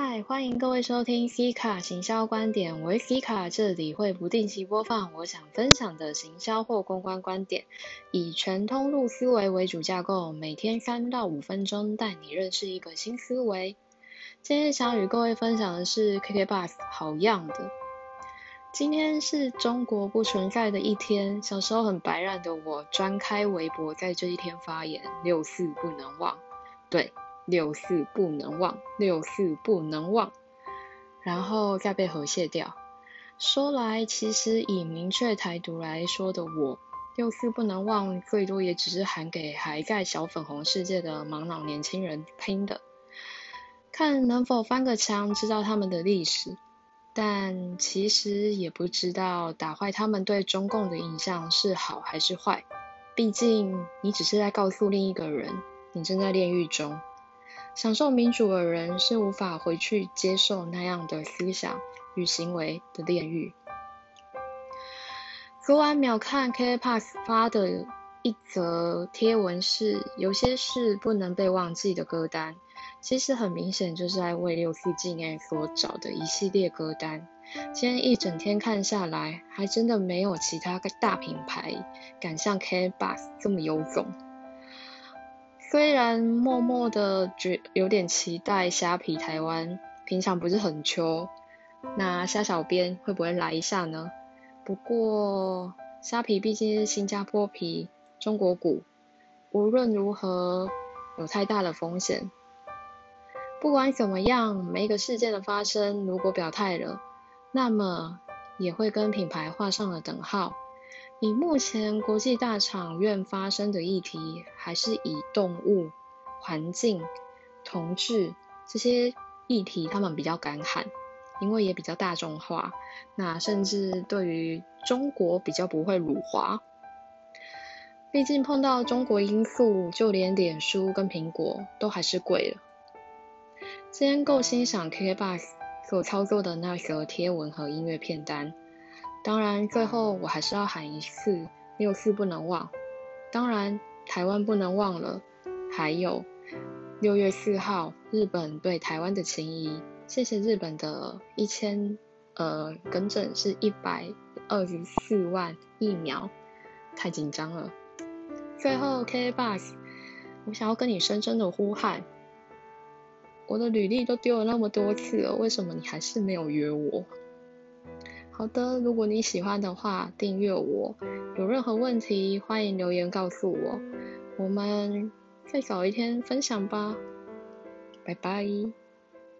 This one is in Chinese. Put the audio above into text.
嗨，欢迎各位收听 C 卡行销观点，我是 C 卡，这里会不定期播放我想分享的行销或公关观点，以全通路思维为主架构，每天三到五分钟带你认识一个新思维。今天想与各位分享的是 KK Bus 好样的。今天是中国不存在的一天，小时候很白烂的我，专开微博在这一天发言，六四不能忘，对。六四不能忘，六四不能忘，然后再被和谐掉。说来，其实以明确台独来说的我，六四不能忘，最多也只是喊给还在小粉红世界的盲老年轻人听的，看能否翻个墙，知道他们的历史。但其实也不知道打坏他们对中共的印象是好还是坏。毕竟，你只是在告诉另一个人，你正在炼狱中。享受民主的人是无法回去接受那样的思想与行为的炼狱。昨晚秒看 K Pass 发的一则贴文是：有些事不能被忘记的歌单，其实很明显就是在为六四纪念所找的一系列歌单。今天一整天看下来，还真的没有其他大品牌敢像 K Pass 这么有种。虽然默默的觉有点期待虾皮台湾，平常不是很秋，那虾小编会不会来一下呢？不过虾皮毕竟是新加坡皮，中国股，无论如何有太大的风险。不管怎么样，每一个事件的发生，如果表态了，那么也会跟品牌画上了等号。以目前国际大厂院发生的议题，还是以动物、环境、同志这些议题，他们比较敢喊，因为也比较大众化。那甚至对于中国比较不会辱华。毕竟碰到中国因素，就连脸书跟苹果都还是贵了。今天够欣赏 KKBOX 所操作的那则贴文和音乐片单。当然，最后我还是要喊一次六四不能忘。当然，台湾不能忘了。还有六月四号，日本对台湾的情谊。谢谢日本的一千，呃，更正是一百二十四万疫苗。太紧张了。最后，K Bus，我想要跟你深深的呼喊。我的履历都丢了那么多次了，为什么你还是没有约我？好的，如果你喜欢的话，订阅我。有任何问题，欢迎留言告诉我。我们再找一天分享吧，拜拜。